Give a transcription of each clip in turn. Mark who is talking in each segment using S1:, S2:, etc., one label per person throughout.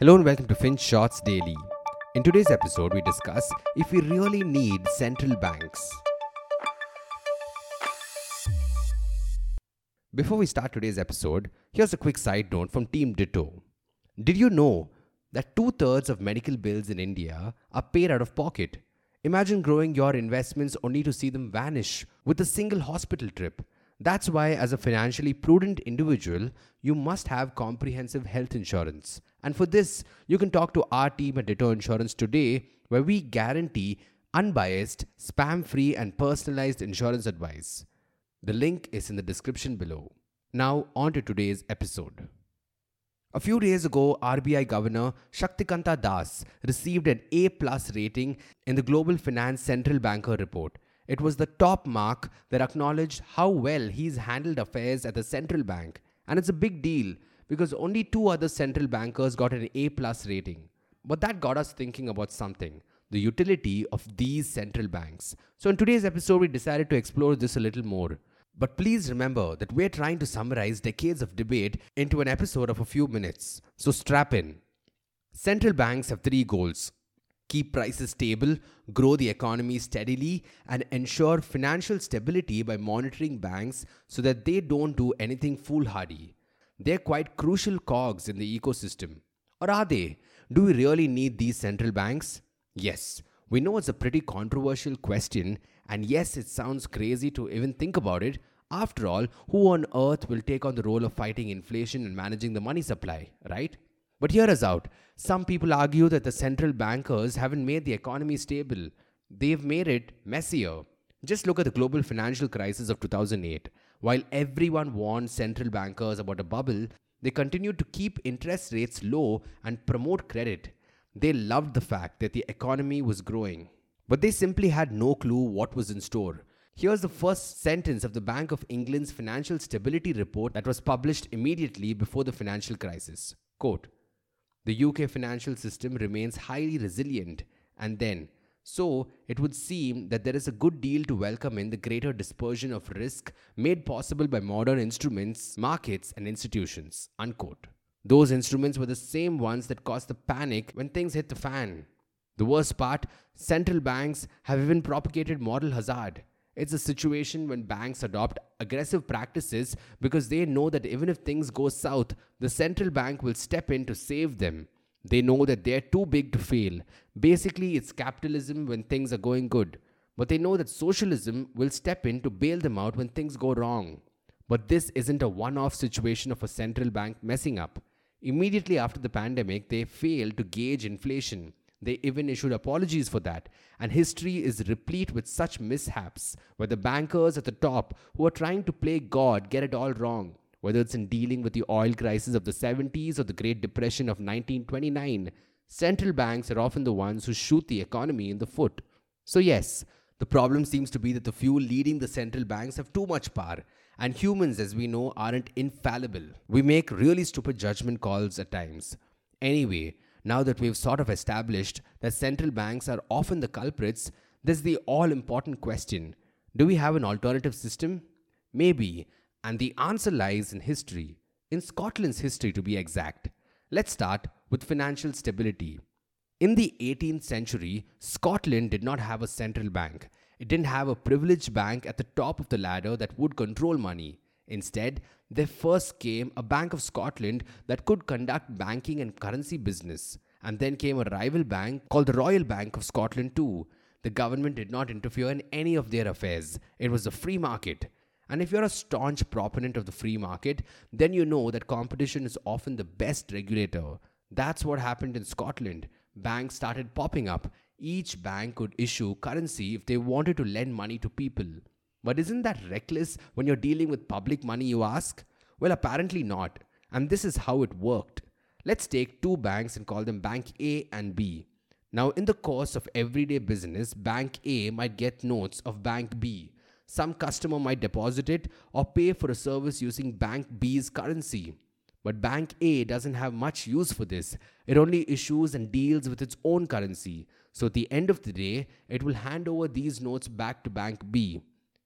S1: Hello and welcome to Finshots Daily. In today's episode, we discuss if we really need central banks. Before we start today's episode, here's a quick side note from Team Ditto. Did you know that two thirds of medical bills in India are paid out of pocket? Imagine growing your investments only to see them vanish with a single hospital trip. That's why, as a financially prudent individual, you must have comprehensive health insurance. And for this, you can talk to our team at Ditto Insurance today, where we guarantee unbiased, spam free, and personalized insurance advice. The link is in the description below. Now, on to today's episode. A few days ago, RBI Governor Shaktikanta Das received an A plus rating in the Global Finance Central Banker report. It was the top mark that acknowledged how well he's handled affairs at the central bank. And it's a big deal because only two other central bankers got an A plus rating. But that got us thinking about something the utility of these central banks. So, in today's episode, we decided to explore this a little more. But please remember that we're trying to summarize decades of debate into an episode of a few minutes. So, strap in. Central banks have three goals keep prices stable, grow the economy steadily, and ensure financial stability by monitoring banks so that they don't do anything foolhardy. They're quite crucial cogs in the ecosystem. Or are they? Do we really need these central banks? Yes. We know it's a pretty controversial question, and yes, it sounds crazy to even think about it. After all, who on earth will take on the role of fighting inflation and managing the money supply, right? But hear us out. Some people argue that the central bankers haven't made the economy stable, they've made it messier. Just look at the global financial crisis of 2008. While everyone warned central bankers about a bubble, they continued to keep interest rates low and promote credit. They loved the fact that the economy was growing. But they simply had no clue what was in store. Here's the first sentence of the Bank of England's financial stability report that was published immediately before the financial crisis. Quote the UK financial system remains highly resilient, and then, so it would seem that there is a good deal to welcome in the greater dispersion of risk made possible by modern instruments, markets, and institutions. Unquote. Those instruments were the same ones that caused the panic when things hit the fan. The worst part central banks have even propagated moral hazard. It's a situation when banks adopt aggressive practices because they know that even if things go south, the central bank will step in to save them. They know that they're too big to fail. Basically, it's capitalism when things are going good. But they know that socialism will step in to bail them out when things go wrong. But this isn't a one off situation of a central bank messing up. Immediately after the pandemic, they failed to gauge inflation. They even issued apologies for that. And history is replete with such mishaps where the bankers at the top who are trying to play God get it all wrong. Whether it's in dealing with the oil crisis of the 70s or the Great Depression of 1929, central banks are often the ones who shoot the economy in the foot. So, yes, the problem seems to be that the few leading the central banks have too much power, and humans, as we know, aren't infallible. We make really stupid judgment calls at times. Anyway, now that we've sort of established that central banks are often the culprits, there's the all important question do we have an alternative system? Maybe, and the answer lies in history, in Scotland's history to be exact. Let's start with financial stability. In the 18th century, Scotland did not have a central bank. It didn't have a privileged bank at the top of the ladder that would control money. Instead, there first came a Bank of Scotland that could conduct banking and currency business. And then came a rival bank called the Royal Bank of Scotland, too. The government did not interfere in any of their affairs, it was a free market. And if you're a staunch proponent of the free market, then you know that competition is often the best regulator. That's what happened in Scotland. Banks started popping up. Each bank could issue currency if they wanted to lend money to people. But isn't that reckless when you're dealing with public money, you ask? Well, apparently not. And this is how it worked. Let's take two banks and call them Bank A and B. Now, in the course of everyday business, Bank A might get notes of Bank B. Some customer might deposit it or pay for a service using Bank B's currency. But Bank A doesn't have much use for this. It only issues and deals with its own currency. So at the end of the day, it will hand over these notes back to Bank B.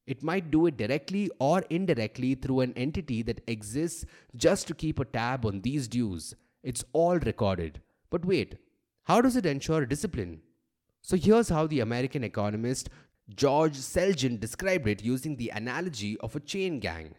S1: It might do it directly or indirectly through an entity that exists just to keep a tab on these dues. It's all recorded. But wait, how does it ensure discipline? So here's how the American economist George Selgin described it using the analogy of a chain gang.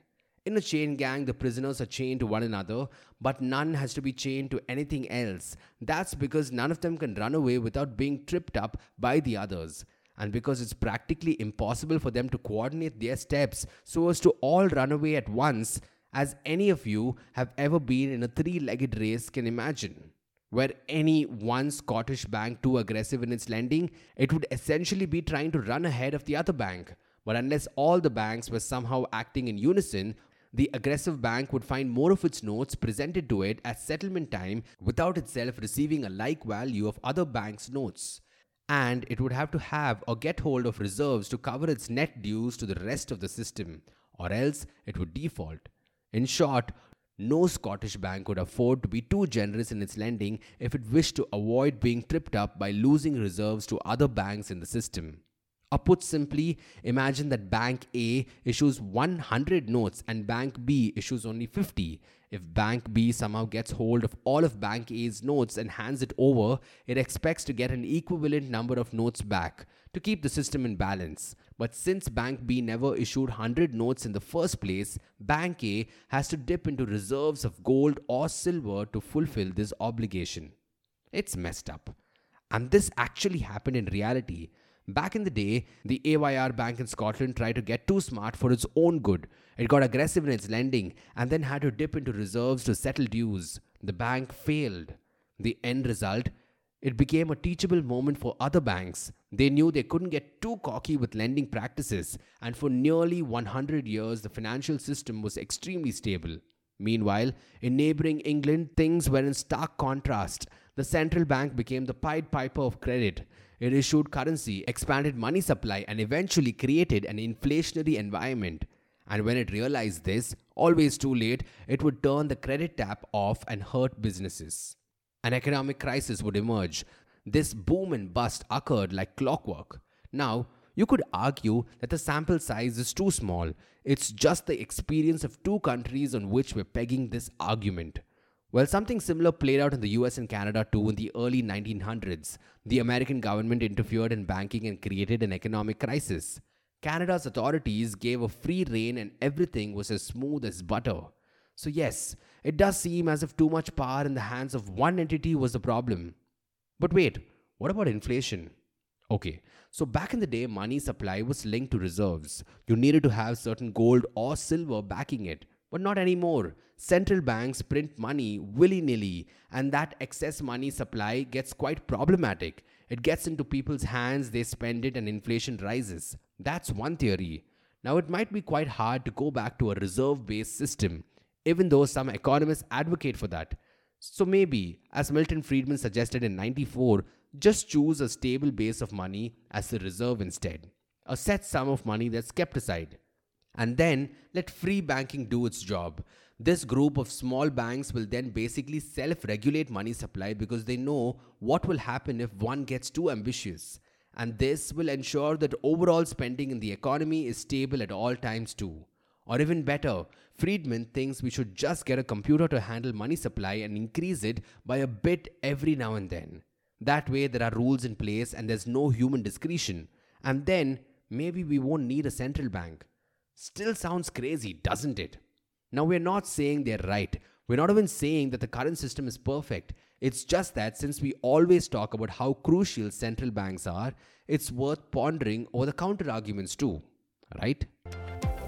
S1: In a chain gang, the prisoners are chained to one another, but none has to be chained to anything else. That's because none of them can run away without being tripped up by the others. And because it's practically impossible for them to coordinate their steps so as to all run away at once, as any of you have ever been in a three legged race can imagine. Were any one Scottish bank too aggressive in its lending, it would essentially be trying to run ahead of the other bank. But unless all the banks were somehow acting in unison, the aggressive bank would find more of its notes presented to it at settlement time without itself receiving a like value of other banks' notes. And it would have to have or get hold of reserves to cover its net dues to the rest of the system, or else it would default. In short, no Scottish bank could afford to be too generous in its lending if it wished to avoid being tripped up by losing reserves to other banks in the system. Or put simply, imagine that Bank A issues 100 notes and Bank B issues only 50. If Bank B somehow gets hold of all of Bank A's notes and hands it over, it expects to get an equivalent number of notes back to keep the system in balance. But since Bank B never issued 100 notes in the first place, Bank A has to dip into reserves of gold or silver to fulfill this obligation. It's messed up. And this actually happened in reality. Back in the day, the AYR Bank in Scotland tried to get too smart for its own good. It got aggressive in its lending and then had to dip into reserves to settle dues. The bank failed. The end result it became a teachable moment for other banks. They knew they couldn't get too cocky with lending practices, and for nearly 100 years, the financial system was extremely stable. Meanwhile, in neighboring England, things were in stark contrast. The central bank became the Pied Piper of credit. It issued currency, expanded money supply, and eventually created an inflationary environment. And when it realized this, always too late, it would turn the credit tap off and hurt businesses. An economic crisis would emerge. This boom and bust occurred like clockwork. Now, you could argue that the sample size is too small. It's just the experience of two countries on which we're pegging this argument. Well, something similar played out in the US and Canada too in the early 1900s. The American government interfered in banking and created an economic crisis. Canada's authorities gave a free rein and everything was as smooth as butter. So, yes, it does seem as if too much power in the hands of one entity was the problem. But wait, what about inflation? Okay, so back in the day, money supply was linked to reserves. You needed to have certain gold or silver backing it. But not anymore. Central banks print money willy nilly, and that excess money supply gets quite problematic. It gets into people's hands, they spend it, and inflation rises. That's one theory. Now, it might be quite hard to go back to a reserve based system, even though some economists advocate for that. So, maybe, as Milton Friedman suggested in 94, just choose a stable base of money as the reserve instead, a set sum of money that's kept aside. And then let free banking do its job. This group of small banks will then basically self regulate money supply because they know what will happen if one gets too ambitious. And this will ensure that overall spending in the economy is stable at all times too. Or even better, Friedman thinks we should just get a computer to handle money supply and increase it by a bit every now and then. That way, there are rules in place and there's no human discretion. And then maybe we won't need a central bank. Still sounds crazy, doesn't it? Now, we're not saying they're right. We're not even saying that the current system is perfect. It's just that since we always talk about how crucial central banks are, it's worth pondering over the counter arguments too, right?